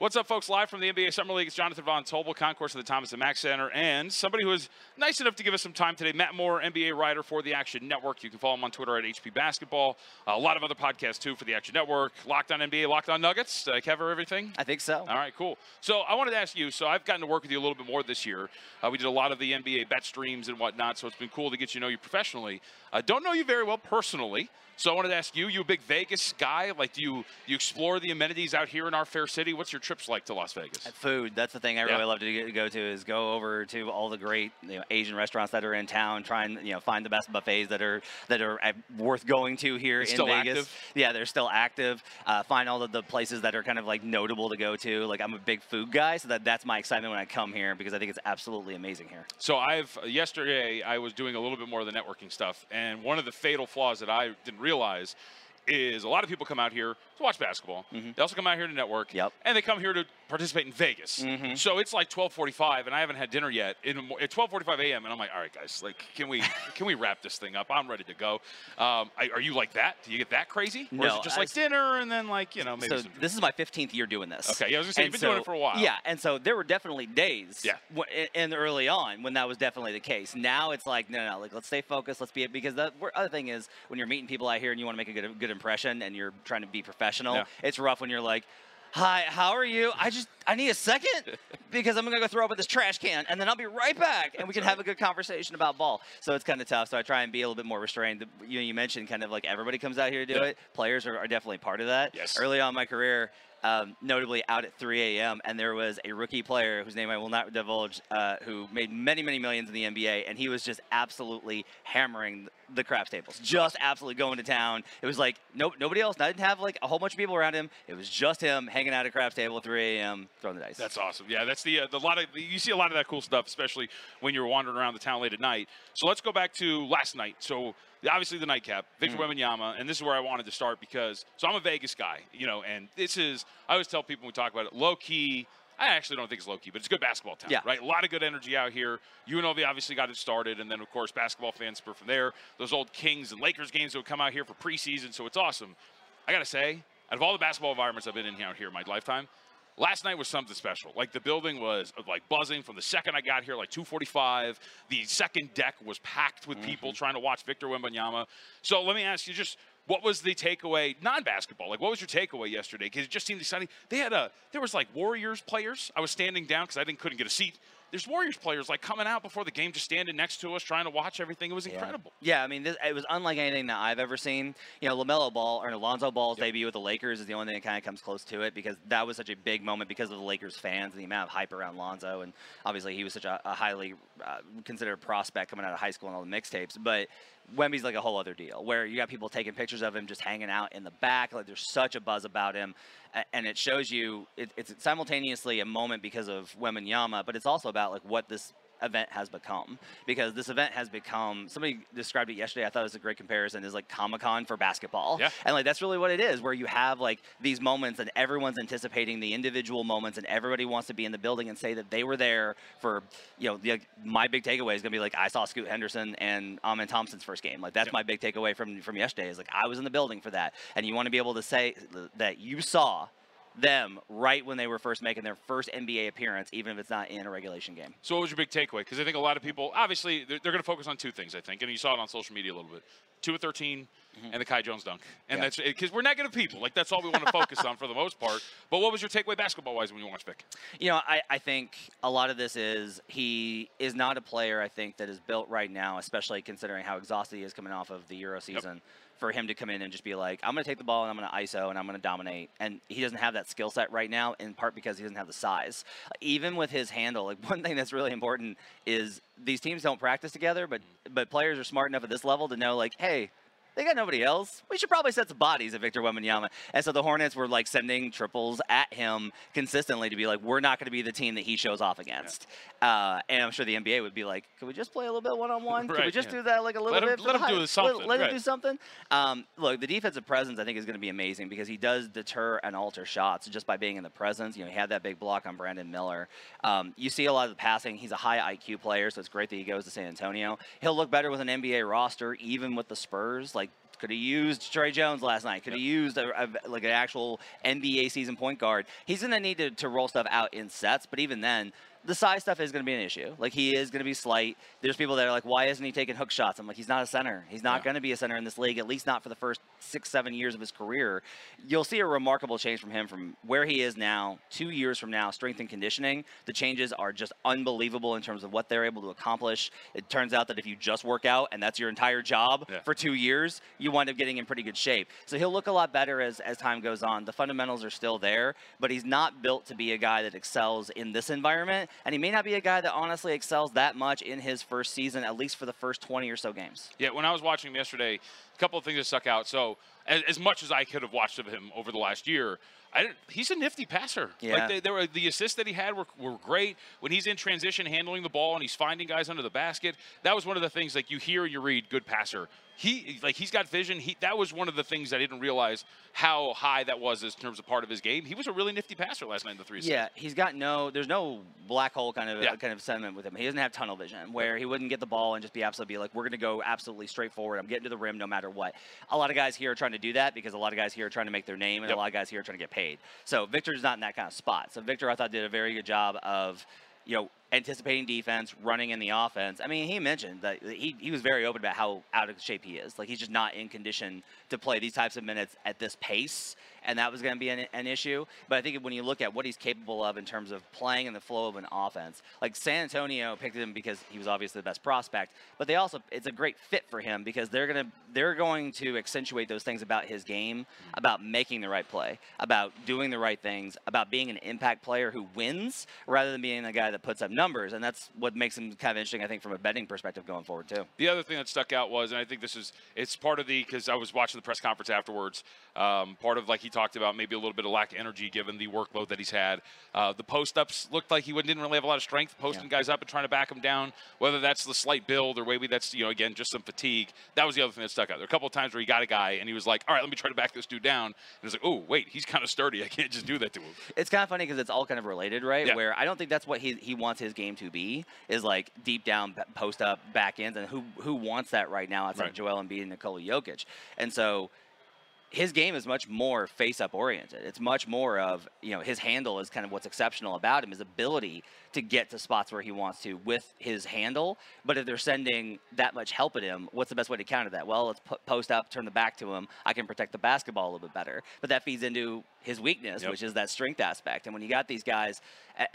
What's up, folks? Live from the NBA Summer League, it's Jonathan Von Tobel, concourse of the Thomas and Mack Center, and somebody who is nice enough to give us some time today, Matt Moore, NBA writer for the Action Network. You can follow him on Twitter at HP Basketball. Uh, a lot of other podcasts, too, for the Action Network. Locked on NBA, Locked on Nuggets. Did I cover everything? I think so. All right, cool. So I wanted to ask you. So I've gotten to work with you a little bit more this year. Uh, we did a lot of the NBA bet streams and whatnot. So it's been cool to get you to know you professionally. I don't know you very well personally. So I wanted to ask you. You a big Vegas guy? Like, do you you explore the amenities out here in our fair city? What's your trips like to Las Vegas? Food. That's the thing I Yeah. really love to get- go to is go over to all the great you know, Asian restaurants that are in town. Try and you know find the best buffets that are that are uh, worth going to here It's in still Vegas. active? Yeah, they're still active. Uh, find all of the places that are kind of like notable to go to. Like I'm a big food guy, so that that's my excitement when I come here because I think it's absolutely amazing here. So I've yesterday I was doing a little bit more of the networking stuff, and one of the fatal flaws that I didn't realize is a lot of people come out here to watch basketball. They also come out here to network, Yep. and they come here to participate in Vegas. So it's like 12:45, and I haven't had dinner yet. In, at 12:45 a.m., and I'm like, all right, guys, like, can we can we wrap this thing up? I'm ready to go. Um, I, are you like that? Do you get that crazy, or is No, it just I like dinner and then like you know maybe so some this is my 15th year doing this. Okay, yeah, I was gonna say, And you've been doing so- it for a while. Yeah, and so there were definitely days. Yeah. w- And early on when that was definitely the case. Now it's like no, no, like let's stay focused. Let's be it because the other thing is when you're meeting people out here and you want to make a good good impression and you're trying to be professional. Yeah. It's rough when you're like. Hi, how are you? I just I need a second because I'm gonna go throw up in this trash can and then I'll be right back and we can have a good conversation about ball. So it's kind of tough. So I try and be a little bit more restrained. You know, you mentioned kind of like everybody comes out here to do Yeah. it. Players are, are definitely part of that. Yes. Early on in my career, um, notably out at 3 a.m. and there was a rookie player whose name I will not divulge, uh, who made many, many millions in the NBA, and he was just absolutely hammering the craps tables, just absolutely going to town. It was like nope, nobody else. I didn't have like a whole bunch of people around him. It was just him hanging out at craps table at 3 a.m. throwing the dice. That's awesome. Yeah, that's the uh, the lot of you see a lot of that cool stuff, especially when you're wandering around the town late at night. So let's go back to last night. So obviously the nightcap, Victor Mm. Wembanyama, and this is where I wanted to start because so I'm a Vegas guy, you know, and this is I always tell people when we talk about it, low key. I actually don't think it's low key, but it's a good basketball town, Yeah. right? A lot of good energy out here. UNLV obviously got it started, and then of course basketball fans spur from there. Those old Kings and Lakers games that would come out here for preseason, so it's awesome. I gotta say, out of all the basketball environments I've been in here, out here in my lifetime, last night was something special. Like the building was like buzzing from the second I got here, like 2:45. The second deck was packed with mm-hmm. people trying to watch Victor Wembanyama. So let me ask you, just what was the takeaway, non-basketball? Like what was your takeaway yesterday? Because it just seemed exciting. They had a there was like Warriors players. I was standing down because I didn't couldn't get a seat. There's Warriors players like coming out before the game, just standing next to us, trying to watch everything. It was incredible. Yeah, I mean, this, it was unlike anything that I've ever seen. You know, Lamelo Ball or Alonzo Ball's debut with the Lakers is the only thing that kind of comes close to it because that was such a big moment because of the Lakers fans and the amount of hype around Lonzo, and obviously he was such a, a highly uh, considered prospect coming out of high school and all the mixtapes. But Wemby's like a whole other deal, where you got people taking pictures of him just hanging out in the back. Like there's such a buzz about him, and it shows you it, it's simultaneously a moment because of Wembanyama, but it's also about like what this event has become because this event has become somebody described it yesterday i thought it was a great comparison is like comic-con for basketball Yeah. and like that's really what it is where you have like these moments and everyone's anticipating the individual moments and everybody wants to be in the building and say that they were there for you know the, my big takeaway is going to be like i saw scoot henderson and amen thompson's first game like that's Yep. my big takeaway from from yesterday is like i was in the building for that and you want to be able to say that you saw them right when they were first making their first NBA appearance, even if it's not in a regulation game. So what was your big takeaway? Because I think a lot of people, obviously, they're, they're going to focus on two things. I think, and you saw it on social media a little bit: two of 13 mm-hmm. and the Kai Jones dunk. And Yeah. that's because we're negative people. Like that's all we want to focus on for the most part. But what was your takeaway basketball-wise when you watched Vic? You know, I, I think a lot of this is he is not a player, I think, that is built right now, especially considering how exhausted he is coming off of the Euro season for him to come in and just be like, I'm going to take the ball and I'm going to ISO and I'm going to dominate. And he doesn't have that skill set right now, in part because he doesn't have the size. Even with his handle, like one thing that's really important is these teams don't practice together, but but players are smart enough at this level to know like, hey, they got nobody else. We should probably set some bodies at Victor Wembanyama. And so the Hornets were like sending triples at him consistently to be like, we're not going to be the team that he shows off against. Yeah. Uh, and I'm sure the NBA would be like, can we just play a little bit one on one? Can we just yeah. do that like a little let bit? Him, let him do something. Let, let right. him do something. Um, look, the defensive presence I think is going to be amazing because he does deter and alter shots just by being in the presence. You know, he had that big block on Brandon Miller. Um, you see a lot of the passing. He's a high IQ player, so it's great that he goes to San Antonio. He'll look better with an NBA roster, even with the Spurs. Like could have used Tre Jones last night. Could have yep. used a, a, like an actual NBA season point guard. He's going to need to, to roll stuff out in sets, but even then, the size stuff is going to be an issue. Like he is going to be slight. There's people that are like, why isn't he taking hook shots? I'm like, he's not a center. He's not yeah. going to be a center in this league, at least not for the first six, seven years of his career. You'll see a remarkable change from him from where he is now, two years from now, strength and conditioning. The changes are just unbelievable in terms of what they're able to accomplish. It turns out that if you just work out and that's your entire job yeah. for two years, you wind up getting in pretty good shape. So he'll look a lot better as, as time goes on. The fundamentals are still there, but he's not built to be a guy that excels in this environment and he may not be a guy that honestly excels that much in his first season, at least for the first 20 or so games. Yeah, when I was watching him yesterday, a couple of things that stuck out. So, as, as much as I could have watched of him over the last year, he's a nifty passer. Yeah. Like they, they were, the assists that he had were, were great. When he's in transition, handling the ball and he's finding guys under the basket, that was one of the things like you hear and you read, good passer he like he's got vision. He that was one of the things I didn't realize how high that was in terms of part of his game. He was a really nifty passer last night in the three. Yeah, he's got no. There's no black hole kind of yeah. kind of sentiment with him. He doesn't have tunnel vision where he wouldn't get the ball and just be absolutely be like, we're going to go absolutely straight forward. I'm getting to the rim no matter what. A lot of guys here are trying to do that because a lot of guys here are trying to make their name and yep. a lot of guys here are trying to get paid. So Victor's not in that kind of spot. So Victor, I thought, did a very good job of you know, anticipating defense, running in the offense. I mean, he mentioned that he, he was very open about how out of shape he is. Like, he's just not in condition to play these types of minutes at this pace and that was going to be an, an, issue. But I think when you look at what he's capable of in terms of playing in the flow of an offense, like San Antonio picked him because he was obviously the best prospect, but they also it's a great fit for him because they're going to they're going to accentuate those things about his game, about making the right play, about doing the right things, about being an impact player who wins rather than being a guy that puts up numbers, and that's what makes him kind of interesting. I think from a betting perspective going forward too. The other thing that stuck out was, and I think this is it's part of the because I was watching the press conference afterwards. Um, part of like he talked about maybe a little bit of lack of energy given the workload that he's had. Uh, the post ups looked like he didn't really have a lot of strength posting yeah. guys up and trying to back them down. Whether that's the slight build or maybe that's you know again just some fatigue. That was the other thing that stuck out. There were a couple of times where he got a guy and he was like, "All right, let me try to back this dude down." And it's like, "Oh wait, he's kind of sturdy. I can't just do that to him." It's kind of funny because it's all kind of related, right? Yeah. Where I don't think that's what he he wants his game to be is like deep down post up back ends, and who who wants that right now outside right. Joel Embiid and Nikola Jokic, and so his game is much more face up oriented. It's much more of, you know, his handle is kind of what's exceptional about him, his ability to get to spots where he wants to with his handle. But if they're sending that much help at him, what's the best way to counter that? Well, let's post up, turn the back to him. I can protect the basketball a little bit better. But that feeds into his weakness, yep. which is that strength aspect. And when you got these guys,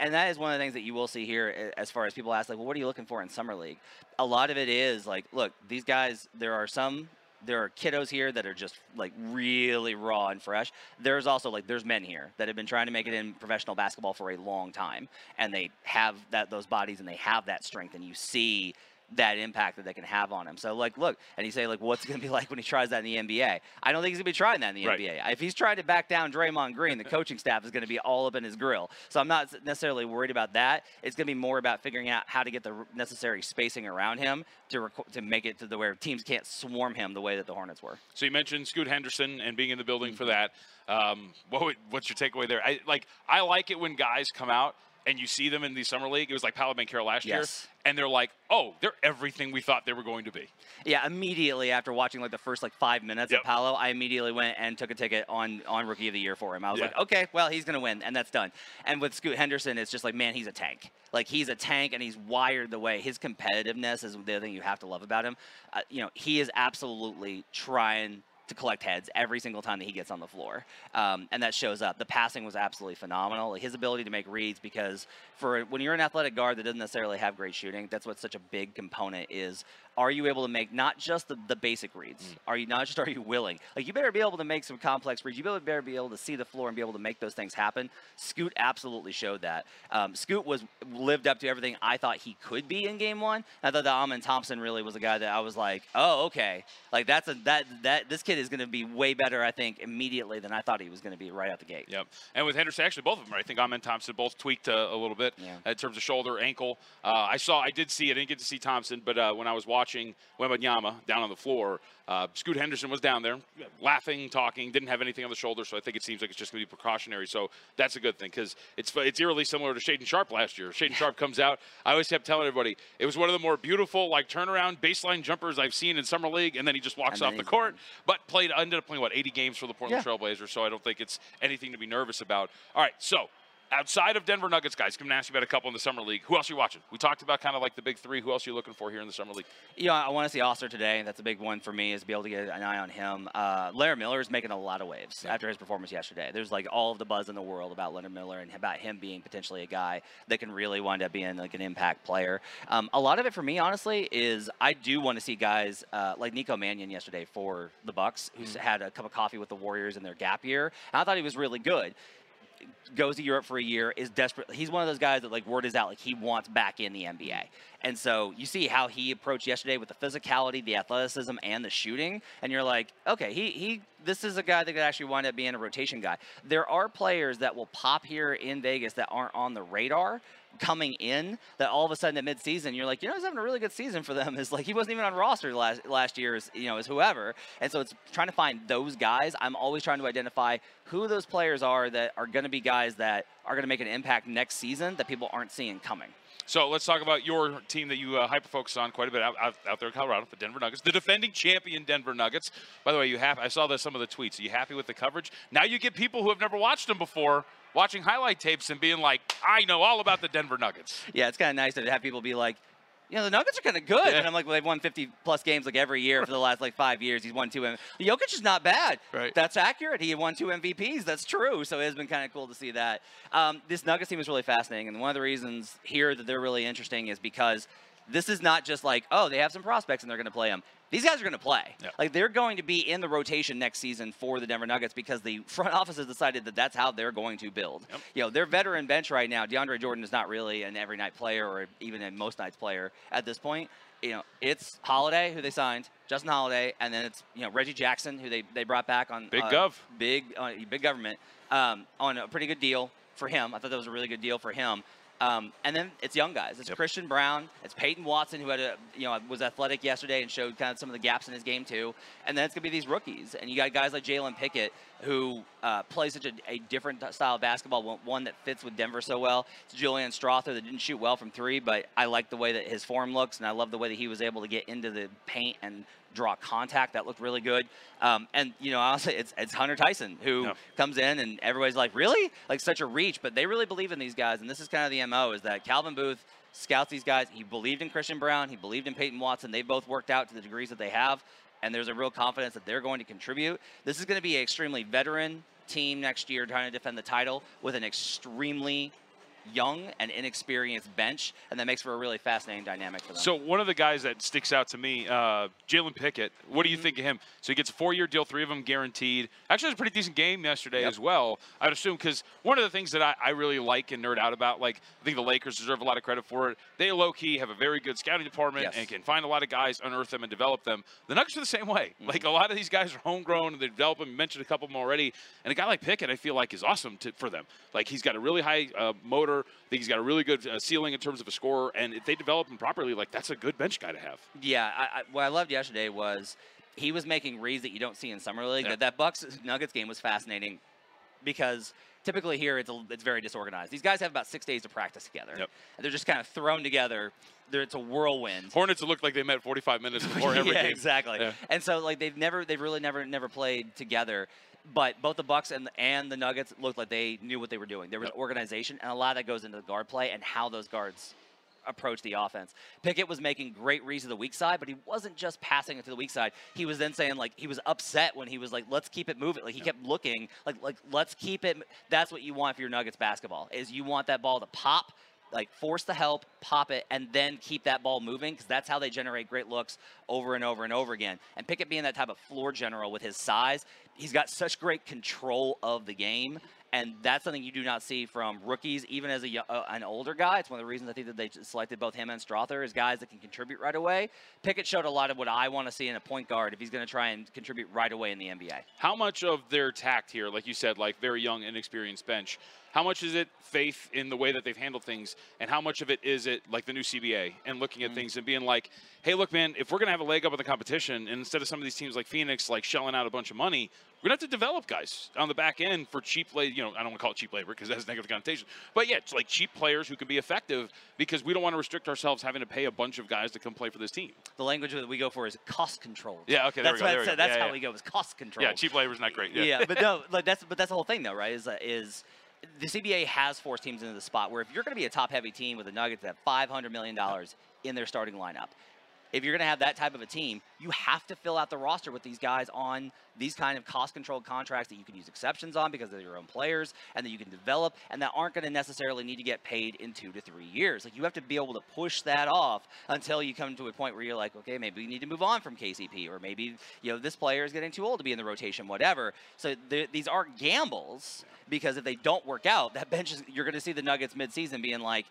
and that is one of the things that you will see here as far as people ask, like, well, what are you looking for in Summer League? A lot of it is like, look, these guys, there are some there are kiddos here that are just like really raw and fresh. There's also like there's men here that have been trying to make it in professional basketball for a long time, and they have that those bodies and they have that strength, and you see that impact that they can have on him. So like, look, and you say like, what's it going to be like when he tries that in the NBA? I don't think he's going to be trying that in the right. NBA. If he's trying to back down Draymond Green, the coaching staff is going to be all up in his grill. So I'm not necessarily worried about that. It's going to be more about figuring out how to get the necessary spacing around him to rec- to make it to the where teams can't swarm him the way that the Hornets were. So you mentioned Scoot Henderson and being in the building mm-hmm. for that. Um, what would, what's your takeaway there? I like I like it when guys come out and you see them in the summer league. It was like Paolo Banchero last yes. year, and they're like, "Oh, they're everything we thought they were going to be." Yeah, immediately after watching like the first like five minutes yep. of Paolo, I immediately went and took a ticket on on Rookie of the Year for him. I was yeah. like, okay, well he's gonna win, and that's done. And with Scoot Henderson, it's just like, man, he's a tank. Like he's a tank, and he's wired the way his competitiveness is the other thing you have to love about him. Uh, you know, he is absolutely trying to collect heads every single time that he gets on the floor, um, and that shows up. The passing was absolutely phenomenal. His ability to make reads, because for when you're an athletic guard that doesn't necessarily have great shooting, that's what such a big component is are you able to make not just the, the basic reads? Mm. Are you not just are you willing? Like you better be able to make some complex reads. You better, be able to see the floor and be able to make those things happen. Scoot absolutely showed that. Um, Scoot was lived up to everything I thought he could be in game one. I thought that Amen Thompson really was a guy that I was like, oh okay, like that's a that that this kid is going to be way better. I think immediately than I thought he was going to be right out the gate. Yep. And with Henderson, actually, both of them, I think Amen Thompson both tweaked a, a little bit Yeah. in terms of shoulder, ankle. Uh, I saw, I did see, I didn't get to see Thompson, but uh, when I was watching Wembanyama down on the floor, uh, Scoot Henderson was down there laughing, talking, didn't have anything on the shoulder, so I think it seems like it's just going to be precautionary. So that's a good thing because it's it's eerily similar to Shaedon Sharpe last year. Shaedon Sharpe comes out. I always kept telling everybody it was one of the more beautiful like turnaround baseline jumpers I've seen in summer league, and then he just walks And off the court. But played ended up playing what 80 games for the Portland Yeah. Trailblazers, so I don't think it's anything to be nervous about. All right, so outside of Denver Nuggets, guys, I'm going to ask you about a couple in the summer league. Who else are you watching? We talked about kind of like the big three. Who else are you looking for here in the summer league? You know, I want to see Ausar today. That's a big one for me, is to be able to get an eye on him. Uh, Leonard Miller is making a lot of waves after his performance yesterday. There's like all of the buzz in the world about Leonard Miller and about him being potentially a guy that can really wind up being like an impact player. Um, a lot of it for me, honestly, is I do want to see guys uh, like Nico Mannion yesterday for the Bucks, who's had a cup of coffee with the Warriors in their gap year. And I thought he was really good goes to Europe for a year, is desperate. He's one of those guys that like word is out, like he wants back in the NBA. And so you see how he approached yesterday with the physicality, the athleticism, and the shooting, and you're like, okay, he he this is a guy that could actually wind up being a rotation guy. There are players that will pop here in Vegas that aren't on the radar coming in that all of a sudden at midseason you're like, you know, he's having a really good season for them. Is like he wasn't even on roster last last year, as, you know, as whoever. And so it's trying to find those guys. I'm always trying to identify who those players are that are going to be guys that are going to make an impact next season that people aren't seeing coming. So let's talk about your team that you uh, hyper focus on quite a bit out, out, out there in Colorado, the Denver Nuggets, the defending champion Denver Nuggets. By the way, you have I saw some of the tweets. Are you happy with the coverage? Now you get people who have never watched them before watching highlight tapes and being like, I know all about the Denver Nuggets. Yeah, it's kind of nice to have people be like, you know, the Nuggets are kind of good. Yeah. And I'm like, well, they've won 50 plus games like every year for the last like five years. He's won two. M- Jokic is not bad. Right. That's accurate. He won two MVPs. That's true. So it has been kind of cool to see that. Um, this Nuggets team is really fascinating. And one of the reasons here that they're really interesting is because this is not just like, oh, they have some prospects and they're going to play them. These guys are going to play. Like they're going to be in the rotation next season for the Denver Nuggets because the front office has decided that that's how they're going to build. Yep. You know, their veteran bench right now, DeAndre Jordan is not really an every night player or even a most nights player at this point. You know, it's Holiday who they signed, Justin Holiday, and then it's you know Reggie Jackson who they, they brought back on Big uh, gov. big uh, big government um, on a pretty good deal for him. I thought that was a really good deal for him. Um, and then it's young guys. It's Yep. Christian Braun. It's Peyton Watson, who had a you know was athletic yesterday and showed kind of some of the gaps in his game too. And then it's gonna be these rookies, and you got guys like Jalen Pickett, who uh, plays such a, a different style of basketball, one- one that fits with Denver so well. It's Julian Strawther that didn't shoot well from three, but I like the way that his form looks, and I love the way that he was able to get into the paint and draw contact. That looked really good. Um, and you know, honestly, it's it's Hunter Tyson who Yeah. comes in, and everybody's like, really, like such a reach, but they really believe in these guys, and this is kind of the mo is that Calvin Booth scouts these guys. He believed in Christian Braun. He believed in Peyton Watson. They both worked out to the degrees that they have, and there's a real confidence that they're going to contribute. This is going to be an extremely veteran team next year trying to defend the title with an extremely young and inexperienced bench, and that makes for a really fascinating dynamic for them. So one of the guys that sticks out to me, uh, Jalen Pickett. What do you Mm-hmm. think of him? So he gets a four-year deal, three of them guaranteed. Actually, it was a pretty decent game yesterday Yep. as well. I'd assume because one of the things that I, I really like and nerd out about, like I think the Lakers deserve a lot of credit for it. They low-key have a very good scouting department Yes. and can find a lot of guys, unearth them, and develop them. The Nuggets are the same way. Mm-hmm. Like a lot of these guys are homegrown and they develop them. You mentioned a couple of them already. And a guy like Pickett, I feel like is awesome to, for them. Like he's got a really high uh, motor. I think he's got a really good uh, ceiling in terms of a scorer. And if they develop him properly, like that's a good bench guy to have. Yeah, I, I, what I loved yesterday was he was making reads that you don't see in summer league. Yeah. That that Bucks Nuggets game was fascinating because typically here it's a, it's very disorganized. These guys have about six days to practice together, Yep. they're just kind of thrown together. They're, it's a whirlwind. Hornets looked like they met 45 minutes before every yeah, game. exactly. Yeah. And so like they've never they've really never never played together. But both the Bucks and and the Nuggets looked like they knew what they were doing. There was organization, and a lot of that goes into the guard play and how those guards approach the offense. Pickett was making great reads to the weak side, but he wasn't just passing it to the weak side. He was then saying like he was upset when he was like, "Let's keep it moving." Like he kept looking like like let's keep it. That's what you want for your Nuggets basketball is you want that ball to pop like force the help, pop it, and then keep that ball moving because that's how they generate great looks over and over and over again. And Pickett being that type of floor general with his size, he's got such great control of the game and that's something you do not see from rookies, even as a, uh, an older guy. It's one of the reasons I think that they selected both him and Strawther as guys that can contribute right away. Pickett showed a lot of what I want to see in a point guard if he's going to try and contribute right away in the NBA. How much of their tact here, like you said, like very young, inexperienced bench, how much is it faith in the way that they've handled things, and how much of it is it like the new CBA and looking at mm-hmm. things and being like, hey, look, man, if we're going to have a leg up in the competition, and instead of some of these teams like Phoenix, like shelling out a bunch of money, we're going to have to develop guys on the back end for cheap labor. You know, I don't want to call it cheap labor because that has negative connotation. But yeah, it's like cheap players who can be effective because we don't want to restrict ourselves having to pay a bunch of guys to come play for this team. The language that we go for is cost control. Yeah, okay, there that's we go. There we go. That's yeah, how yeah. we go. Is cost control. Yeah, cheap labor is not great. Yeah. yeah, but no, like that's but that's the whole thing though, right? Is uh, is the CBA has forced teams into the spot where if you're going to be a top-heavy team with the Nuggets that have $500 million in their starting lineup, if you're going to have that type of a team, you have to fill out the roster with these guys on these kind of cost-controlled contracts that you can use exceptions on because they're your own players and that you can develop and that aren't going to necessarily need to get paid in two to three years. Like you have to be able to push that off until you come to a point where you're like, okay, maybe we need to move on from KCP or maybe you know this player is getting too old to be in the rotation, whatever. So these are gambles because if they don't work out, that bench is you're going to see the Nuggets midseason being like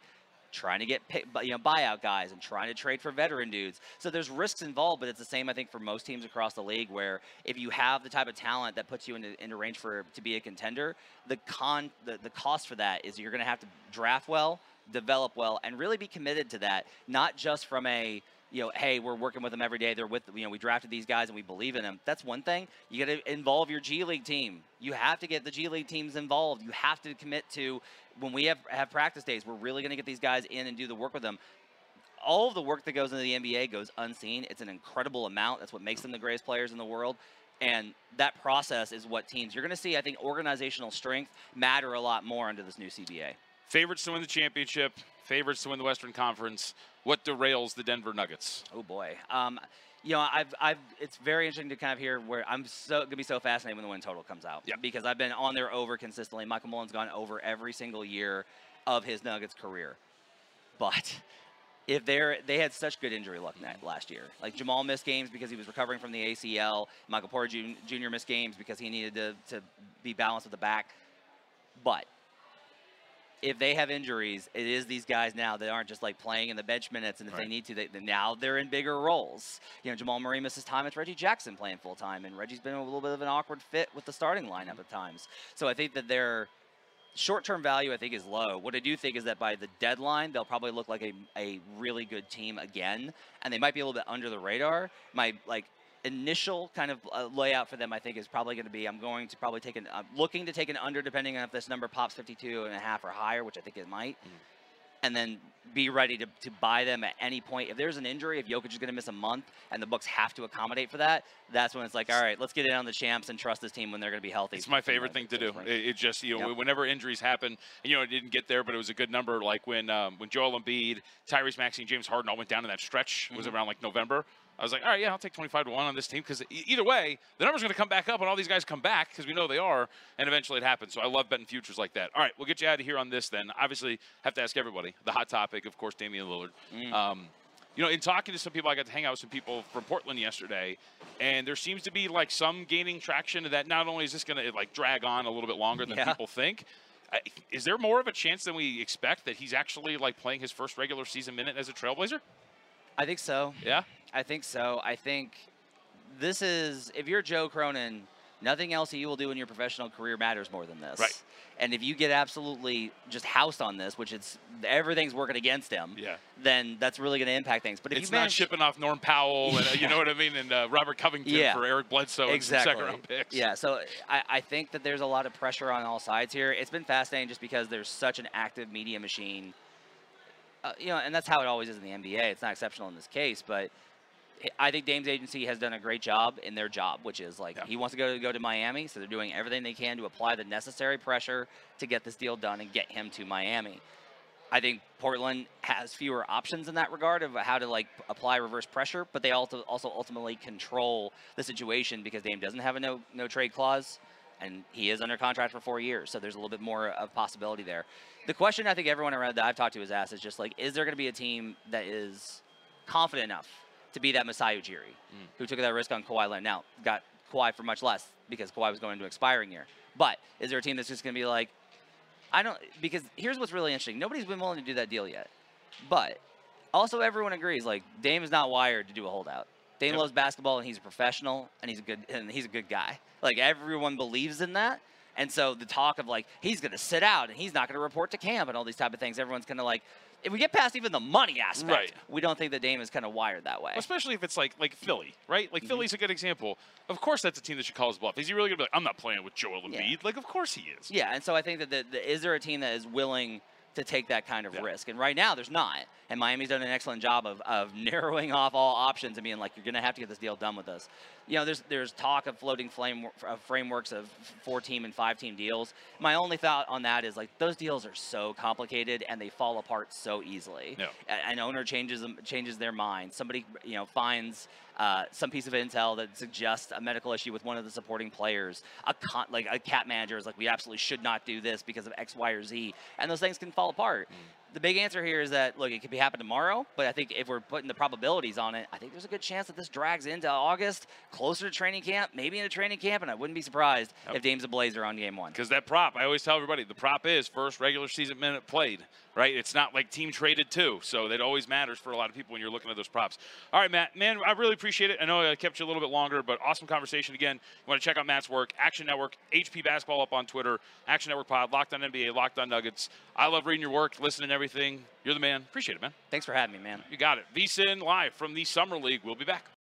trying to get you know buyout guys and trying to trade for veteran dudes. So there's risks involved, but it's the same I think for most teams across the league where if you have the type of talent that puts you into, into range for to be a contender, the con the, the cost for that is you're going to have to draft well, develop well, and really be committed to that, not just from a you know, hey, we're working with them every day. They're with, you know, we drafted these guys and we believe in them. That's one thing. You got to involve your G League team. You have to get the G League teams involved. You have to commit to when we have, have practice days, we're really going to get these guys in and do the work with them. All of the work that goes into the NBA goes unseen. It's an incredible amount. That's what makes them the greatest players in the world. And that process is what teams, you're going to see, I think, organizational strength matter a lot more under this new CBA. Favorites to win the championship, favorites to win the Western Conference. What derails the Denver Nuggets? Oh boy, um, you know, I've, I've, it's very interesting to kind of hear where I'm so gonna be so fascinated when the win total comes out. Yeah. Because I've been on there over consistently. Michael Malone's gone over every single year of his Nuggets career, but if they're they had such good injury luck last year. Like Jamal missed games because he was recovering from the ACL. Michael Porter Jr. missed games because he needed to, to be balanced with the back. But if they have injuries, it is these guys now that aren't just like playing in the bench minutes, and if right. they need to, they, now they're in bigger roles. You know, Jamal Murray misses time. It's Reggie Jackson playing full time, and Reggie's been a little bit of an awkward fit with the starting lineup mm-hmm. at times. So I think that their short-term value, I think, is low. What I do think is that by the deadline, they'll probably look like a, a really good team again, and they might be a little bit under the radar. My like initial kind of uh, layout for them, I think, is probably going to be I'm going to probably take an, I'm looking to take an under depending on if this number pops 52 and a half or higher, which I think it might. Mm. And then be ready to, to buy them at any point. If there's an injury, if Jokic is going to miss a month and the books have to accommodate for that, that's when it's like, all right, let's get in on the champs and trust this team when they're going to be healthy. It's my favorite thing to do. It, it, just, you know, yep. whenever injuries happen, you know, it didn't get there, but it was a good number. Like when um, when Joel Embiid, Tyrese Maxey, and James Harden all went down in that stretch, mm-hmm. was around like November. I was like, all right, yeah, I'll take 25 to 1 on this team because either way, the number's going to come back up and all these guys come back because we know they are, and eventually it happens. So I love betting futures like that. All right, we'll get you out of here on this then. Obviously, have to ask everybody. The hot topic, of course, Damian Lillard. Mm. Um, you know, in talking to some people, I got to hang out with some people from Portland yesterday, and there seems to be like some gaining traction that not only is this going to like drag on a little bit longer than yeah. people think, is there more of a chance than we expect that he's actually like playing his first regular season minute as a Trailblazer? I think so. Yeah? I think so. I think this is, if you're Joe Cronin, nothing else that you will do in your professional career matters more than this. Right. And if you get absolutely just housed on this, which it's everything's working against him, yeah. then that's really going to impact things. But if it's you manage, not shipping off Norm Powell, and, uh, you know what I mean, and uh, Robert Covington yeah. for Eric Bledsoe exactly. and second round picks. Yeah. So I, I think that there's a lot of pressure on all sides here. It's been fascinating just because there's such an active media machine uh, you know, and that's how it always is in the NBA. It's not exceptional in this case, but I think Dame's agency has done a great job in their job, which is like yeah. he wants to go to go to Miami, so they're doing everything they can to apply the necessary pressure to get this deal done and get him to Miami. I think Portland has fewer options in that regard of how to like apply reverse pressure, but they also also ultimately control the situation because Dame doesn't have a no no trade clause and he is under contract for four years, so there's a little bit more of possibility there. The question I think everyone around that I've talked to has asked is just like, is there going to be a team that is confident enough to be that Masai Ujiri, mm. who took that risk on Kawhi Leonard? Now got Kawhi for much less because Kawhi was going into expiring year. But is there a team that's just going to be like, I don't because here's what's really interesting. Nobody's been willing to do that deal yet, but also everyone agrees like Dame is not wired to do a holdout. Dame yep. loves basketball and he's a professional and he's a good and he's a good guy. Like everyone believes in that. And so the talk of like he's going to sit out and he's not going to report to camp and all these type of things, everyone's kind of like, if we get past even the money aspect, right. we don't think that Dame is kind of wired that way. Especially if it's like like Philly, right? Like mm-hmm. Philly's a good example. Of course, that's a team that should call his bluff. Is he really gonna be like, I'm not playing with Joel Embiid? Yeah. Like, of course he is. Yeah, and so I think that the, the, is there a team that is willing to take that kind of yeah. risk? And right now, there's not. And Miami's done an excellent job of, of narrowing off all options and being like, you're going to have to get this deal done with us. You know, there's there's talk of floating flame of frameworks of four team and five team deals. My only thought on that is like those deals are so complicated and they fall apart so easily. Yeah. An owner changes them, changes their mind. Somebody you know finds uh, some piece of intel that suggests a medical issue with one of the supporting players. A con- like a cat manager is like, we absolutely should not do this because of X, Y, or Z, and those things can fall apart. Mm the big answer here is that look, it could be happen tomorrow, but I think if we're putting the probabilities on it, I think there's a good chance that this drags into August, closer to training camp, maybe into training camp, and I wouldn't be surprised yep. if Dame's a Blazer on game one. Because that prop, I always tell everybody, the prop is first regular season minute played, right? It's not like team traded too, so that always matters for a lot of people when you're looking at those props. All right, Matt, man, I really appreciate it. I know I kept you a little bit longer, but awesome conversation again. You want to check out Matt's work, Action Network, HP Basketball up on Twitter, Action Network Pod, Locked on NBA, Locked on Nuggets. I love reading your work, listening to everything. You're the man. Appreciate it, man. Thanks for having me, man. You got it. VSIN live from the Summer League. We'll be back.